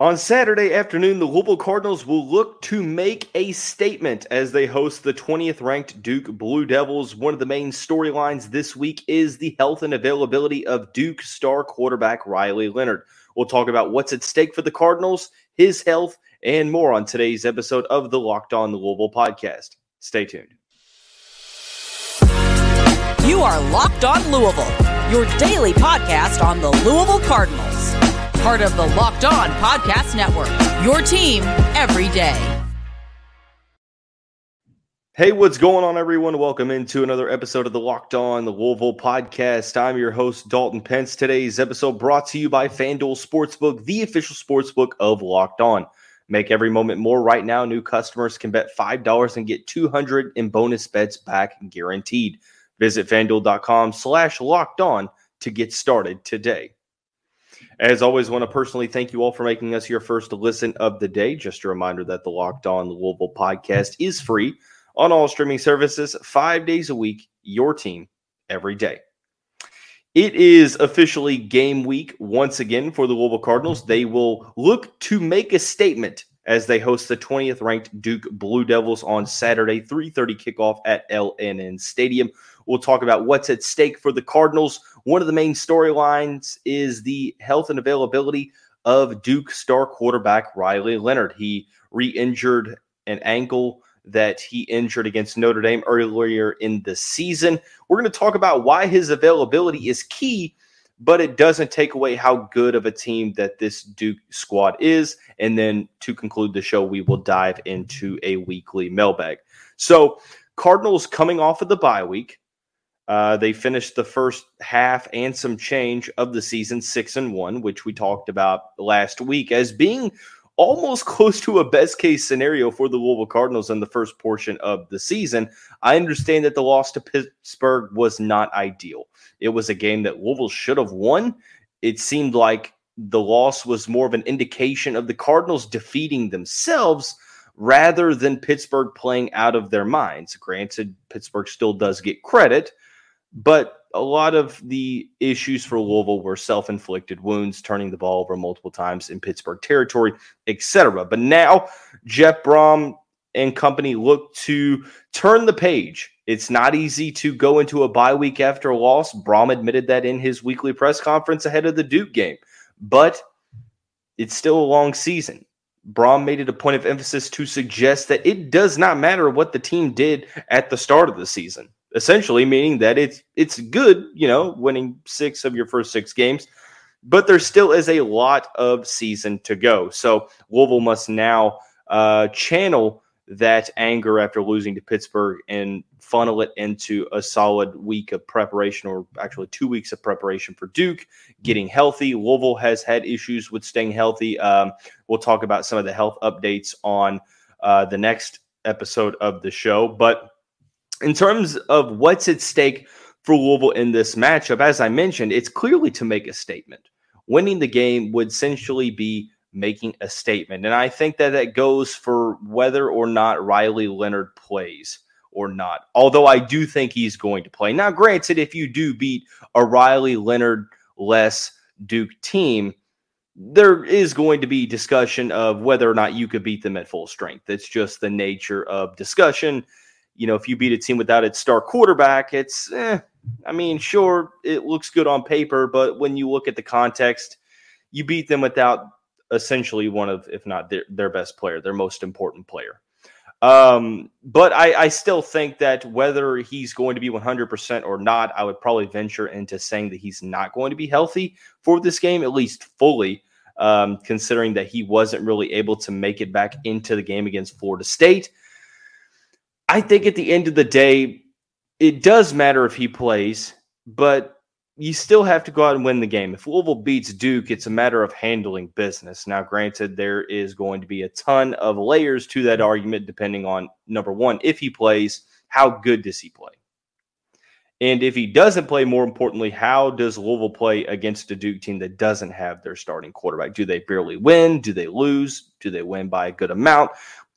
On Saturday afternoon, the Louisville Cardinals will look to make a statement as they host the 20th ranked Duke Blue Devils. One of the main storylines this week is the health and availability of Duke star quarterback Riley Leonard. We'll talk about what's at stake for the Cardinals, his health, and more on today's episode of the Locked On Louisville podcast. Stay tuned. You are Locked On Louisville, your daily podcast on the Louisville Cardinals part of the Locked On Podcast Network. Your team every day. Hey, what's going on, everyone? Welcome into another episode of the Locked On the Louisville podcast. I'm your host, Dalton Pence. Today's episode brought to you by FanDuel Sportsbook, the official sportsbook of Locked On. Make every moment more right now. New customers can bet $5 and get 200 in bonus bets back guaranteed. Visit fanduel.com slash locked on to get started today. As always, want to personally thank you all for making us your first listen of the day. Just a reminder that the Locked On Louisville podcast is free on all streaming services, five days a week, your team every day. It is officially game week once again for the Louisville Cardinals. They will look to make a statement as they host the 20th ranked Duke Blue Devils on Saturday, 3:30 kickoff at L&N Stadium. We'll talk about what's at stake for the Cardinals. One of the main storylines is the health and availability of Duke star quarterback Riley Leonard. He re-injured an ankle that he injured against Notre Dame earlier in the season. We're going to talk about why his availability is key but it doesn't take away how good of a team that this Duke squad is. And then to conclude the show, we will dive into a weekly mailbag. So, Cardinals coming off of the bye week. Uh, they finished the first half and some change of the season six and one, which we talked about last week as being almost close to a best case scenario for the Louisville Cardinals in the first portion of the season. I understand that the loss to Pittsburgh was not ideal. It was a game that Louisville should have won. It seemed like the loss was more of an indication of the Cardinals defeating themselves rather than Pittsburgh playing out of their minds. Granted, Pittsburgh still does get credit, but a lot of the issues for Louisville were self-inflicted wounds, turning the ball over multiple times in Pittsburgh territory, etc. But now Jeff Brohm and company look to turn the page. It's not easy to go into a bye week after a loss. Brohm admitted that in his weekly press conference ahead of the Duke game, but it's still a long season. Brohm made it a point of emphasis to suggest that it does not matter what the team did at the start of the season essentially meaning that it's it's good, you know, winning six of your first six games, but there still is a lot of season to go. So Louisville must now uh, channel that anger after losing to Pittsburgh and funnel it into a solid week of preparation, or actually two weeks of preparation for Duke, getting healthy. Louisville has had issues with staying healthy. Um, we'll talk about some of the health updates on uh, the next episode of the show, but in terms of what's at stake for Louisville in this matchup, as I mentioned, it's clearly to make a statement. Winning the game would essentially be making a statement. And I think that that goes for whether or not Riley Leonard plays or not. Although I do think he's going to play. Now, granted, if you do beat a Riley Leonard less Duke team, there is going to be discussion of whether or not you could beat them at full strength. It's just the nature of discussion you know, if you beat a team without its star quarterback, it's, eh, I mean, sure, it looks good on paper, but when you look at the context, you beat them without essentially one of, if not their, their best player, their most important player. Um, but I, I still think that whether he's going to be 100% or not, I would probably venture into saying that he's not going to be healthy for this game, at least fully, um, considering that he wasn't really able to make it back into the game against Florida State. I think at the end of the day, it does matter if he plays, but you still have to go out and win the game. If Louisville beats Duke, it's a matter of handling business. Now, granted, there is going to be a ton of layers to that argument, depending on number one, if he plays, how good does he play? And if he doesn't play, more importantly, how does Louisville play against a Duke team that doesn't have their starting quarterback? Do they barely win? Do they lose? Do they win by a good amount?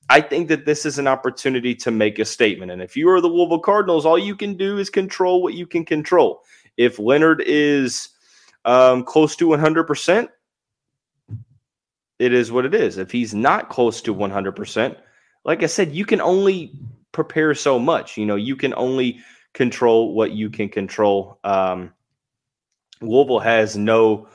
I think that this is an opportunity to make a statement. And if you are the Louisville Cardinals, all you can do is control what you can control. If Leonard is um, close to 100%, it is what it is. If he's not close to 100%, like I said, you can only prepare so much. You know, you can only control what you can control. Um, Louisville has no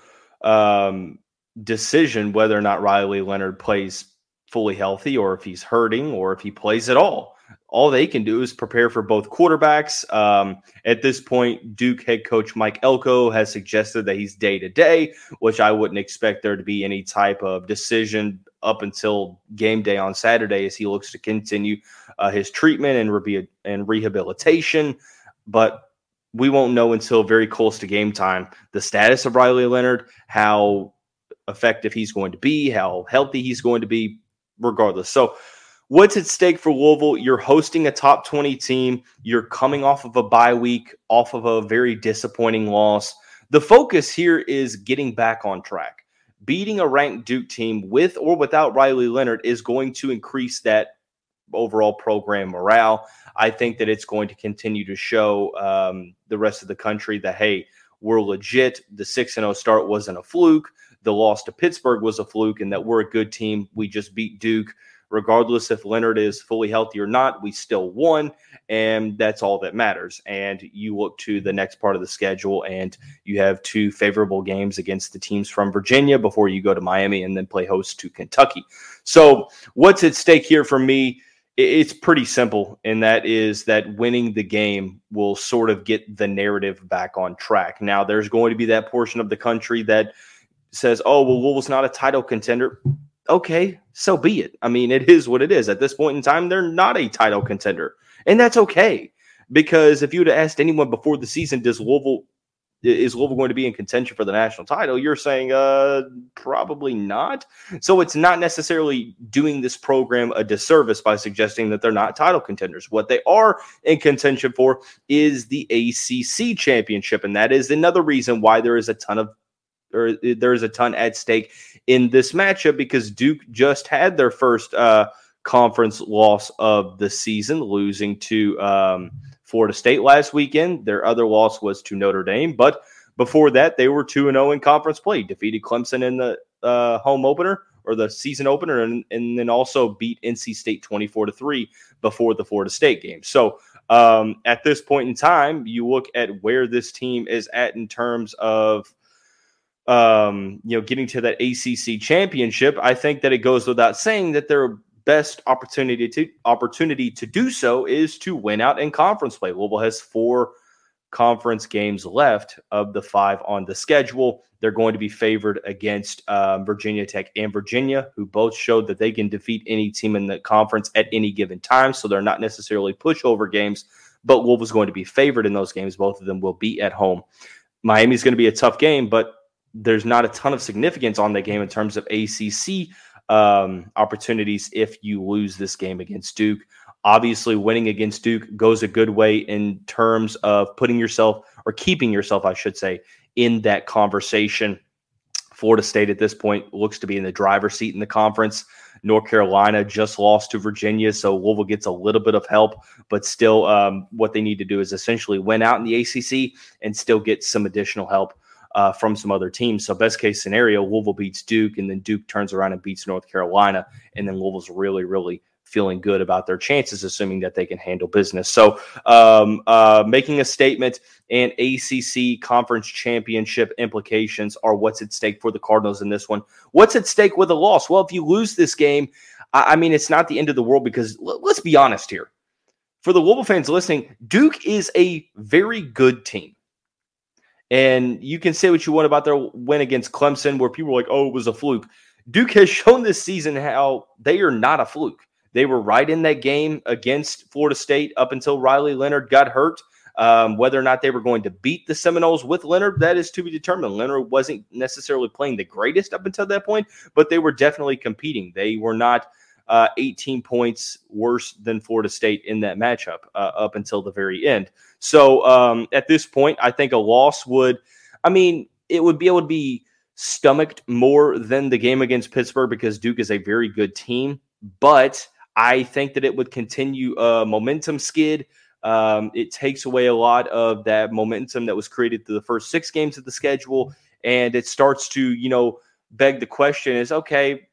um, decision whether or not Riley Leonard plays fully healthy or if he's hurting or if he plays at all. All they can do is prepare for both quarterbacks. Um, at this point, Duke head coach Mike Elko has suggested that he's day to day, which I wouldn't expect there to be any type of decision up until game day on Saturday as he looks to continue uh, his treatment and, re- and rehabilitation. But we won't know until very close to game time the status of Riley Leonard, how effective he's going to be, how healthy he's going to be, regardless. So, what's at stake for Louisville? You're hosting a top 20 team. You're coming off of a bye week, off of a very disappointing loss. The focus here is getting back on track. Beating a ranked Duke team with or without Riley Leonard is going to increase that overall program morale. I think that it's going to continue to show um, the rest of the country that, hey, we're legit. The 6 0 start wasn't a fluke. The loss to Pittsburgh was a fluke, and that we're a good team. We just beat Duke. Regardless if Leonard is fully healthy or not, we still won, and that's all that matters. And you look to the next part of the schedule, and you have two favorable games against the teams from Virginia before you go to Miami and then play host to Kentucky. So, what's at stake here for me? it's pretty simple, and that is that winning the game will sort of get the narrative back on track. Now, there's going to be that portion of the country that says, oh, well, Louisville's not a title contender. Okay, so be it. I mean, it is what it is. At this point in time, they're not a title contender. And that's okay. Because if you would have asked anyone before the season, does Louisville is Louisville going to be in contention for the national title? You're saying uh probably not. So it's not necessarily doing this program a disservice by suggesting that they're not title contenders. What they are in contention for is the ACC championship and that is another reason why there is a ton of or there's a ton at stake in this matchup because Duke just had their first uh, conference loss of the season, losing to um, Florida State last weekend. Their other loss was to Notre Dame, but before that, they were 2 and 0 in conference play, defeated Clemson in the uh, home opener or the season opener, and, and then also beat NC State 24 to 3 before the Florida State game. So, um, at this point in time, you look at where this team is at in terms of um, you know, getting to that ACC championship, I think that it goes without saying that their best opportunity to opportunity to do so is to win out in conference play. Louisville has four conference games left of the five on the schedule. They're going to be favored against um, Virginia Tech and Virginia, who both showed that they can defeat any team in the conference at any given time. So they're not necessarily pushover games, but Louisville's going to be favored in those games. Both of them will be at home. Miami's going to be a tough game, but there's not a ton of significance on that game in terms of ACC um, opportunities if you lose this game against Duke. Obviously, winning against Duke goes a good way in terms of putting yourself or keeping yourself, I should say, in that conversation. Florida State at this point looks to be in the driver's seat in the conference. North Carolina just lost to Virginia, so Louisville gets a little bit of help, but still, um, what they need to do is essentially win out in the ACC and still get some additional help uh, from some other teams. So best case scenario, Louisville beats Duke, and then Duke turns around and beats North Carolina, and then Louisville's really, really feeling good about their chances, assuming that they can handle business. So, um, uh, making a statement and ACC conference championship implications are what's at stake for the Cardinals in this one. What's at stake with a loss? Well, if you lose this game, I, I mean, it's not the end of the world because l- let's be honest here. For the Louisville fans listening, Duke is a very good team. And you can say what you want about their win against Clemson, where people were like, oh, it was a fluke. Duke has shown this season how they are not a fluke. They were right in that game against Florida State up until Riley Leonard got hurt. Um, whether or not they were going to beat the Seminoles with Leonard, that is to be determined. Leonard wasn't necessarily playing the greatest up until that point, but they were definitely competing. They were not uh, 18 points worse than Florida State in that matchup uh, up until the very end. So um, at this point, I think a loss would, I mean, it would be able to be stomached more than the game against Pittsburgh because Duke is a very good team. But I think that it would continue a momentum skid. Um, it takes away a lot of that momentum that was created through the first six games of the schedule, and it starts to, you know, beg the question is okay,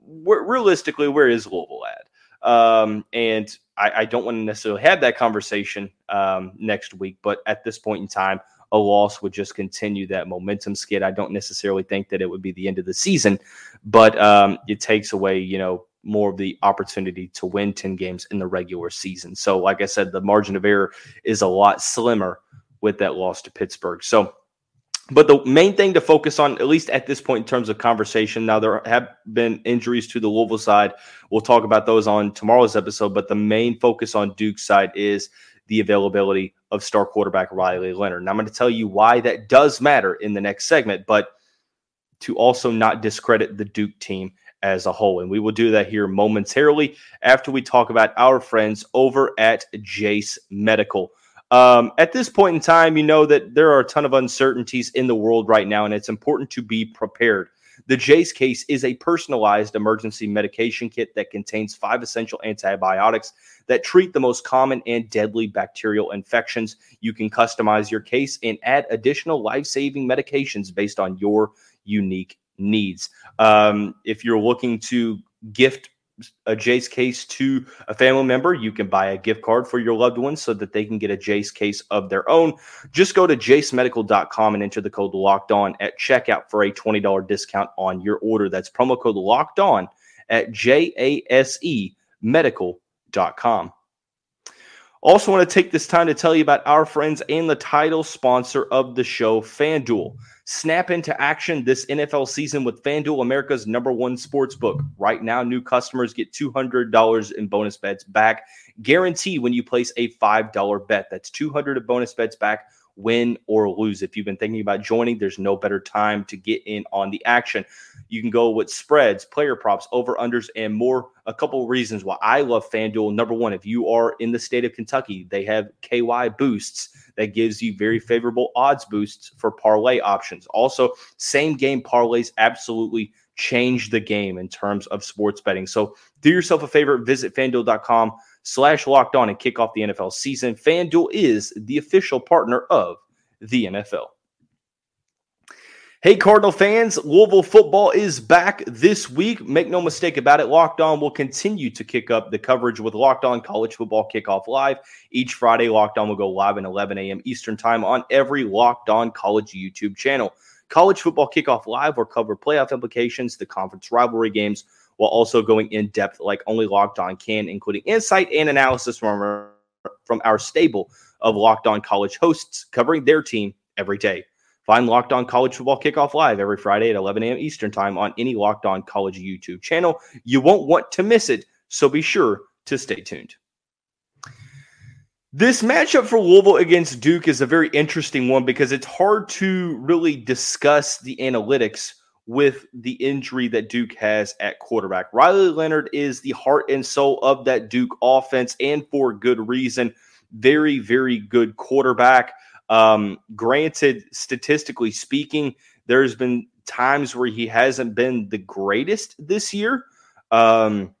realistically, where is Louisville at? Um, and I, I, don't want to necessarily have that conversation um, next week, but at this point in time, a loss would just continue that momentum skid. I don't necessarily think that it would be the end of the season, but um, it takes away, you know, more of the opportunity to win 10 games in the regular season. So, like I said, the margin of error is a lot slimmer with that loss to Pittsburgh. So, but the main thing to focus on, at least at this point in terms of conversation, now there have been injuries to the Louisville side. We'll talk about those on tomorrow's episode. But the main focus on Duke's side is the availability of star quarterback Riley Leonard. And I'm going to tell you why that does matter in the next segment, but to also not discredit the Duke team as a whole. And we will do that here momentarily after we talk about our friends over at Jase Medical. Um, at this point in time, you know that there are a ton of uncertainties in the world right now, and it's important to be prepared. The Jase case is a personalized emergency medication kit that contains five essential antibiotics that treat the most common and deadly bacterial infections. You can customize your case and add additional life saving medications based on your unique needs. Um, if you're looking to gift a Jase case to a family member, you can buy a gift card for your loved ones so that they can get a Jase case of their own. Just go to jasemedical.com and enter the code locked on at checkout for a $20 discount on your order. That's promo code locked on at J A S E medical.com. Also, want to take this time to tell you about our friends and the title sponsor of the show, FanDuel. Snap into action this NFL season with FanDuel, America's number one sports book. Right now, new customers get $200 in bonus bets back. Guarantee when you place a $5 bet. That's 200 of bonus bets back win or lose. If you've been thinking about joining, there's no better time to get in on the action. You can go with spreads, player props, over unders, and more. A couple of reasons why I love FanDuel. Number one, if you are in the state of Kentucky, they have KY boosts that gives you very favorable odds boosts for parlay options. Also, same game parlays absolutely change the game in terms of sports betting. So do yourself a favor, visit fanduel.com slash locked on and kick off the NFL season. FanDuel is the official partner of the NFL. Hey, Cardinal fans, Louisville football is back this week. Make no mistake about it, Locked On will continue to kick up the coverage with Locked On College Football Kickoff Live. Each Friday, Locked On will go live at 11 a.m. Eastern Time on every Locked On College YouTube channel. College Football Kickoff Live will cover playoff implications, the conference rivalry games, while also going in depth like only Locked On can, including insight and analysis from our, from our stable of Locked On College hosts covering their team every day. Find Locked On College Football Kickoff Live every Friday at 11 a.m. Eastern Time on any Locked On College YouTube channel. You won't want to miss it, so be sure to stay tuned. This matchup for Louisville against Duke is a very interesting one because it's hard to really discuss the analytics with the injury that Duke has at quarterback. Riley Leonard is the heart and soul of that Duke offense, and for good reason. Very, very good quarterback. Um, granted, statistically speaking, there's been times where he hasn't been the greatest this year. Um,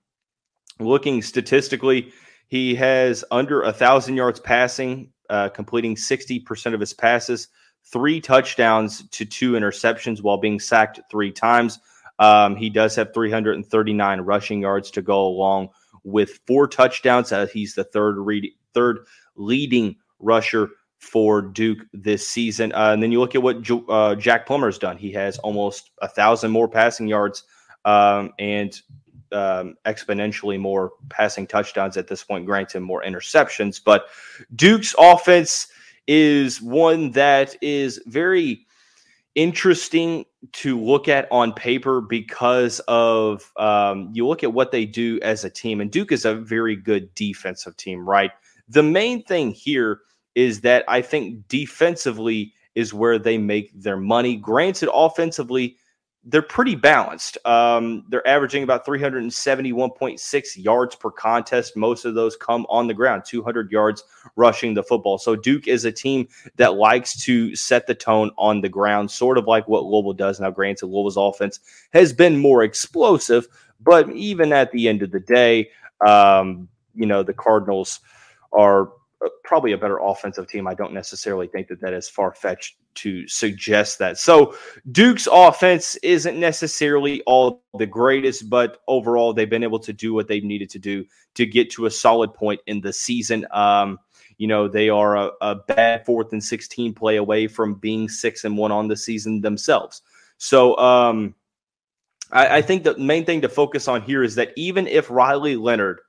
looking statistically, he has under a thousand yards passing, uh, completing 60% of his passes three touchdowns to two interceptions while being sacked three times. Um, he does have 339 rushing yards to go along with four touchdowns. Uh, he's the third read, third leading rusher for Duke this season. Uh, and then you look at what uh, Jack Plummer's done. He has almost a thousand more passing yards um, and um, exponentially more passing touchdowns at this point. Granted, more interceptions, but Duke's offense is one that is very interesting to look at on paper because of um, you look at what they do as a team, and Duke is a very good defensive team, right? The main thing here is that I think defensively is where they make their money. Granted, offensively, they're pretty balanced. Um, they're averaging about 371.6 yards per contest. Most of those come on the ground, 200 yards rushing the football. So Duke is a team that likes to set the tone on the ground, sort of like what Louisville does. Now, granted, Louisville's offense has been more explosive, but even at the end of the day, um, you know, the Cardinals are probably a better offensive team. I don't necessarily think that that is far fetched to suggest that. So Duke's offense isn't necessarily all the greatest, but overall they've been able to do what they've needed to do to get to a solid point in the season. Um, you know they are a, a bad fourth and sixteen play away from being six and one on the season themselves. So um, I, I think the main thing to focus on here is that even if Riley Leonard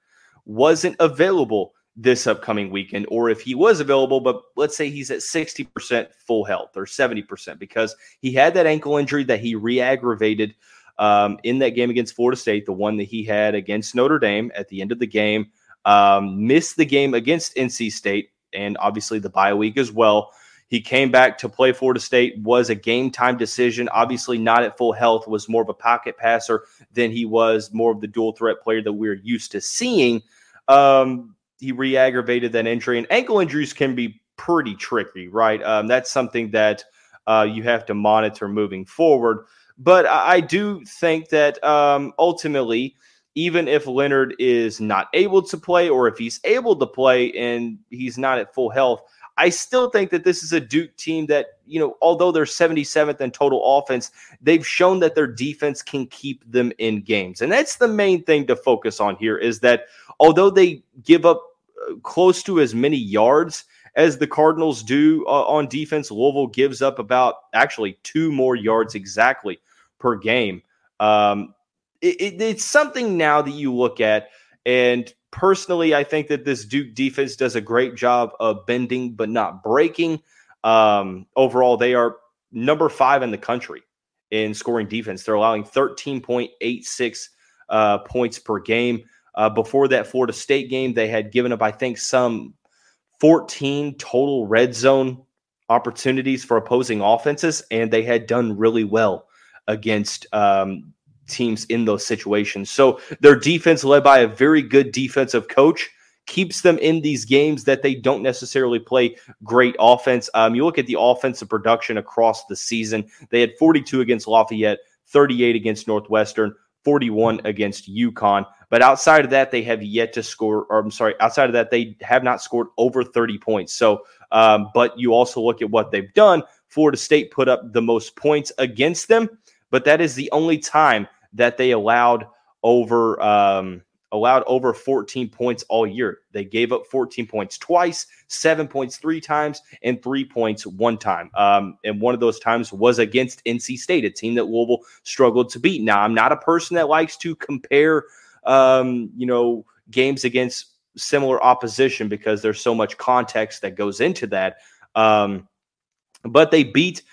wasn't available this upcoming weekend, or if he was available, but let's say he's at 60% full health or 70%, because he had that ankle injury that he re aggravated um, in that game against Florida State, the one that he had against Notre Dame at the end of the game, um, missed the game against NC State, and obviously the bye week as well. He came back to play Florida State, was a game time decision. Obviously, not at full health, was more of a pocket passer than he was more of the dual threat player that we're used to seeing. Um, he re aggravated that injury, and ankle injuries can be pretty tricky, right? Um, that's something that uh, you have to monitor moving forward. But I, I do think that um, ultimately, even if Leonard is not able to play, or if he's able to play and he's not at full health, I still think that this is a Duke team that, you know, although they're 77th in total offense, they've shown that their defense can keep them in games. And that's the main thing to focus on here is that although they give up close to as many yards as the Cardinals do uh, on defense, Louisville gives up about actually two more yards exactly per game. Um, it, it, it's something now that you look at and personally, I think that this Duke defense does a great job of bending but not breaking. Um, overall, they are number five in the country in scoring defense. They're allowing 13.86 uh, points per game. Uh, before that Florida State game, they had given up, I think, some 14 total red zone opportunities for opposing offenses, and they had done really well against um, teams in those situations. So their defense, led by a very good defensive coach, keeps them in these games that they don't necessarily play great offense. Um, you look at the offensive production across the season, they had 42 against Lafayette, 38 against Northwestern, 41 against UConn. But outside of that, they have yet to score, or I'm sorry, outside of that, they have not scored over 30 points. So, um, but you also look at what they've done. Florida State put up the most points against them, but that is the only time that they allowed over um, allowed over 14 points all year. They gave up 14 points twice, seven points three times, and three points one time. Um, and one of those times was against NC State, a team that Louisville struggled to beat. Now, I'm not a person that likes to compare, um, you know, games against similar opposition because there's so much context that goes into that. Um, but they beat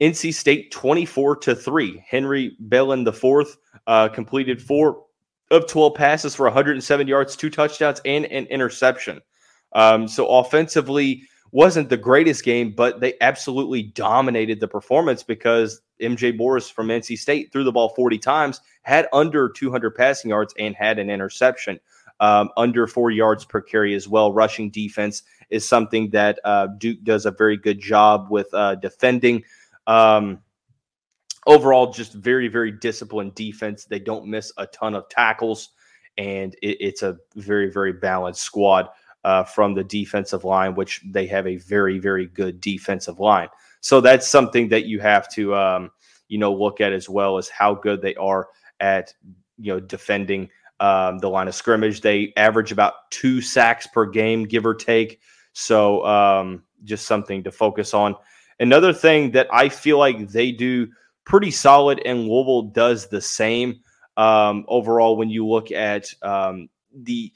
NC State 24 to 3. Henry Belin the fourth uh, completed four of 12 passes for 107 yards, two touchdowns, and an interception. Um, so offensively, wasn't the greatest game, but they absolutely dominated the performance because MJ Morris from NC State threw the ball 40 times, had under 200 passing yards, and had an interception. Um, under four yards per carry as well. Rushing defense is something that uh, Duke does a very good job with uh, defending. Um, overall, just very, very disciplined defense. They don't miss a ton of tackles, and it, it's a very, very balanced squad uh, from the defensive line, which they have a very, very good defensive line. So that's something that you have to, um, you know, look at as well as how good they are at, you know, defending um, the line of scrimmage. They average about two sacks per game, give or take. So um, just something to focus on. Another thing that I feel like they do pretty solid, and Louisville does the same um, overall when you look at um, the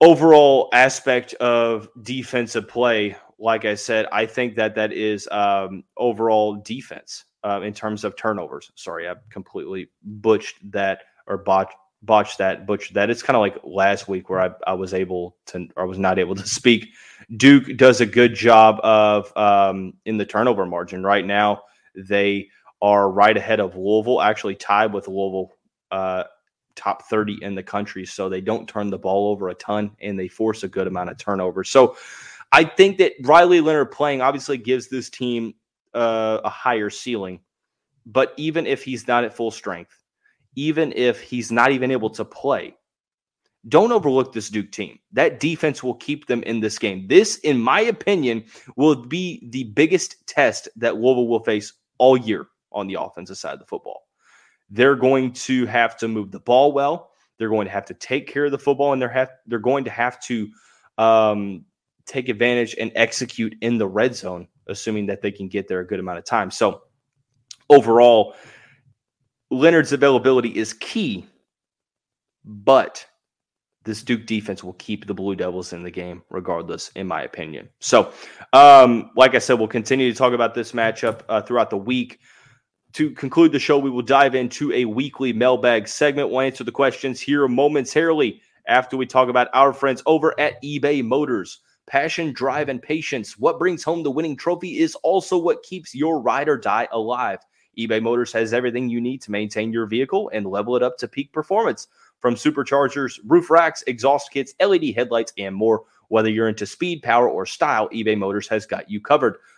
overall aspect of defensive play. Like I said, I think that that is um, overall defense uh, in terms of turnovers. Sorry, I completely butched that or botched botched that, butchered that. It's kind of like last week where I, I was able to, or I was not able to speak. Duke does a good job of um, in the turnover margin. Right now, they are right ahead of Louisville, actually tied with Louisville, uh, top 30 in the country. So they don't turn the ball over a ton and they force a good amount of turnovers. So I think that Riley Leonard playing obviously gives this team uh, a higher ceiling. But even if he's not at full strength, even if he's not even able to play, don't overlook this Duke team. That defense will keep them in this game. This, in my opinion, will be the biggest test that Louisville will face all year on the offensive side of the football. They're going to have to move the ball well. They're going to have to take care of the football, and they're have they're going to have to um, take advantage and execute in the red zone, assuming that they can get there a good amount of time. So overall, Leonard's availability is key, but this Duke defense will keep the Blue Devils in the game regardless, in my opinion. So, um, like I said, we'll continue to talk about this matchup uh, throughout the week. To conclude the show, we will dive into a weekly mailbag segment. We'll answer the questions here momentarily after we talk about our friends over at eBay Motors. Passion, drive, and patience. What brings home the winning trophy is also what keeps your ride or die alive. eBay Motors has everything you need to maintain your vehicle and level it up to peak performance. From superchargers, roof racks, exhaust kits, LED headlights, and more. Whether you're into speed, power, or style, eBay Motors has got you covered.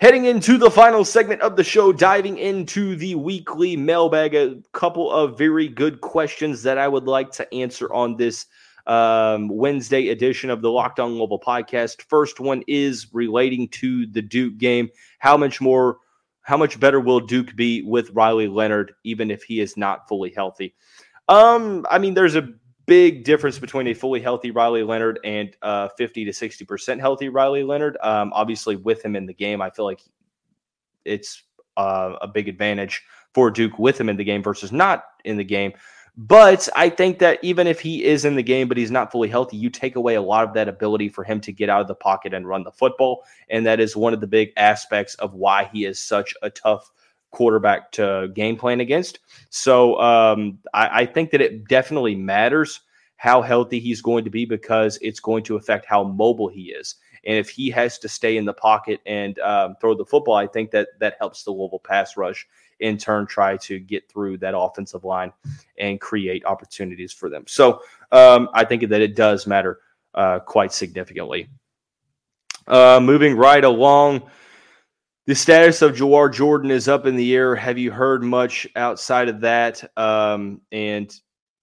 Heading into the final segment of the show, diving into the weekly mailbag, a couple of very good questions that I would like to answer on this um, Wednesday edition of the Locked On Global podcast. First one is relating to the Duke game. How much more how much better will Duke be with Riley Leonard, even if he is not fully healthy? Um, I mean, there's a big difference between a fully healthy Riley Leonard and uh, 50 to 60% healthy Riley Leonard. Um, obviously, with him in the game, I feel like it's uh, a big advantage for Duke with him in the game versus not in the game. But I think that even if he is in the game, but he's not fully healthy, you take away a lot of that ability for him to get out of the pocket and run the football. And that is one of the big aspects of why he is such a tough quarterback to game plan against. So um, I, I think that it definitely matters how healthy he's going to be because it's going to affect how mobile he is. And if he has to stay in the pocket and um, throw the football, I think that that helps the Louisville pass rush in turn try to get through that offensive line and create opportunities for them. So um, I think that it does matter uh, quite significantly. Uh, moving right along, the status of Jawhar Jordan is up in the air. Have you heard much outside of that? Um, and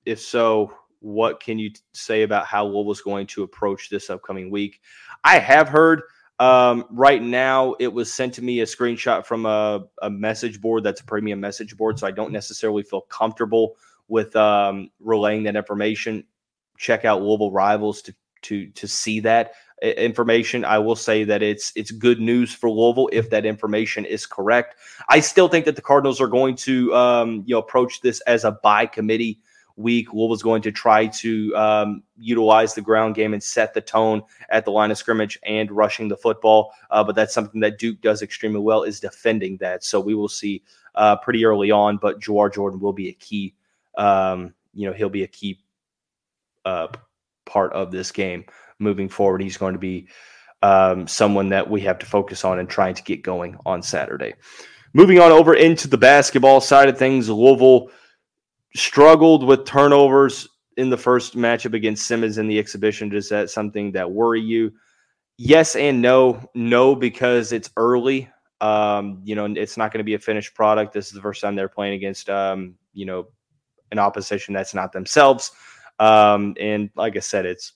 if so, what can you say about how Louisville's going to approach this upcoming week? I have heard – um, right now, it was sent to me a screenshot from a, a, message board that's a premium message board, so I don't necessarily feel comfortable with um, relaying that information. Check out Louisville Rivals to to to see that information. I will say that it's it's good news for Louisville if that information is correct. I still think that the Cardinals are going to um, you know approach this as a by committee week. Louisville's going to try to um, utilize the ground game and set the tone at the line of scrimmage and rushing the football. Uh, but that's something that Duke does extremely well is defending that. So we will see uh, pretty early on. But Jawhar Jordan will be a key. Um, you know, he'll be a key uh, part of this game moving forward. He's going to be um, someone that we have to focus on and trying to get going on Saturday. Moving on over into the basketball side of things, Louisville struggled with turnovers in the first matchup against Simmons in the exhibition. Does that something that worry you? Yes and no. No, because it's early. Um, you know, it's not going to be a finished product. This is the first time they're playing against, um, you know, an opposition that's not themselves. Um, and like I said, it's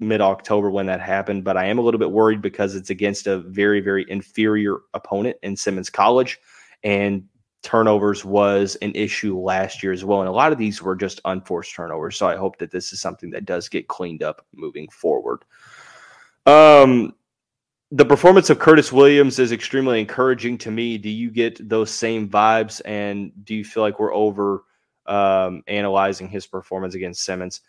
mid October when that happened, but I am a little bit worried because it's against a very, very inferior opponent in Simmons College. And turnovers was an issue last year as well. And a lot of these were just unforced turnovers. So I hope that this is something that does get cleaned up moving forward. Um, the performance of Curtis Williams is extremely encouraging to me. Do you get those same vibes? And do you feel like we're over um, analyzing his performance against Simmons?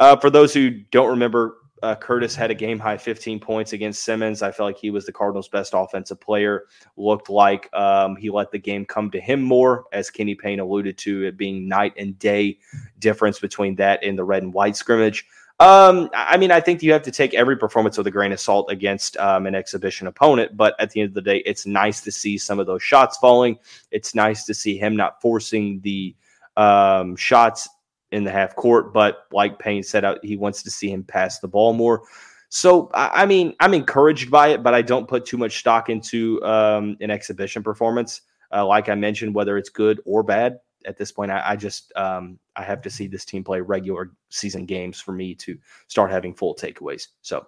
Uh, for those who don't remember, uh, Curtis had a game high 15 points against Simmons. I felt like he was the Cardinals' best offensive player. Looked like um, he let the game come to him more, as Kenny Payne alluded to it being night and day difference between that and the red and white scrimmage. Um, I mean, I think you have to take every performance with a grain of salt against um, an exhibition opponent, but at the end of the day, it's nice to see some of those shots falling. It's nice to see him not forcing the um, shots in the half court, but like Payne said, out he wants to see him pass the ball more. So, I mean, I'm encouraged by it, but I don't put too much stock into um, an exhibition performance. Uh, like I mentioned, whether it's good or bad, at this point, I, I just um, I have to see this team play regular season games for me to start having full takeaways. So,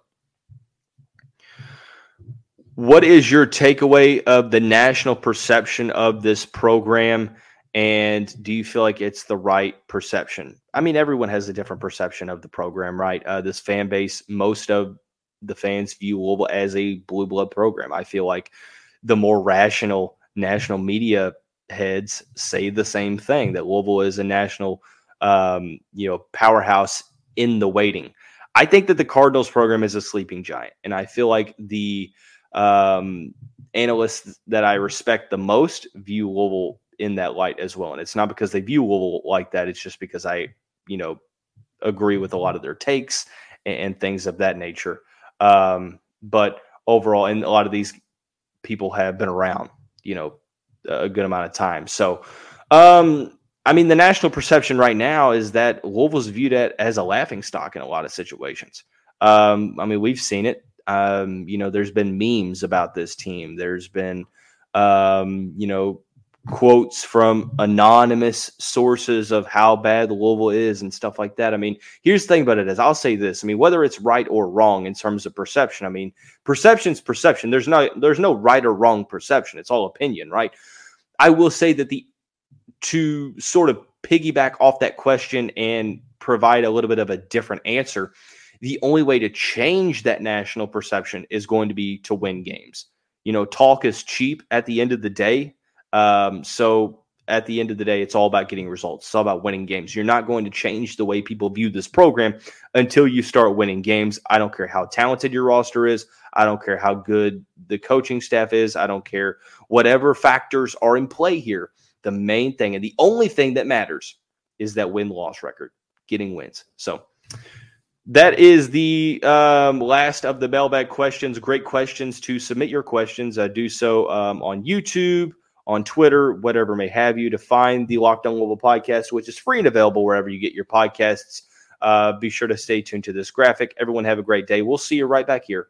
what is your takeaway of the national perception of this program? And do you feel like it's the right perception? I mean, everyone has a different perception of the program, right? Uh, this fan base, most of the fans view Louisville as a blue blood program. I feel like the more rational national media heads say the same thing that Louisville is a national, um, you know, powerhouse in the waiting. I think that the Cardinals program is a sleeping giant, and I feel like the um, analysts that I respect the most view Louisville in that light as well. And it's not because they view Louisville like that; it's just because I, you know, agree with a lot of their takes and, and things of that nature. Um, but overall, and a lot of these people have been around, you know, a good amount of time. So, um, I mean, the national perception right now is that Louisville's viewed as a laughing stock in a lot of situations. Um, I mean, we've seen it. Um, you know, there's been memes about this team. There's been, um, you know, quotes from anonymous sources of how bad the Louisville is and stuff like that. I mean, here's the thing about it is I'll say this. I mean, whether it's right or wrong in terms of perception, I mean, perception's perception. There's no there's no right or wrong perception. It's all opinion, right? I will say that the to sort of piggyback off that question and provide a little bit of a different answer, the only way to change that national perception is going to be to win games. You know, talk is cheap at the end of the day. Um, so at the end of the day, it's all about getting results. It's all about winning games. You're not going to change the way people view this program until you start winning games. I don't care how talented your roster is. I don't care how good the coaching staff is. I don't care whatever factors are in play here. The main thing and the only thing that matters is that win loss record, getting wins. So that is the um, last of the mailbag questions. Great questions to submit your questions. Uh, do so um, on YouTube on Twitter, whatever may have you, to find the Locked On Louisville podcast, which is free and available wherever you get your podcasts. Uh, be sure to stay tuned to this graphic. Everyone have a great day. We'll see you right back here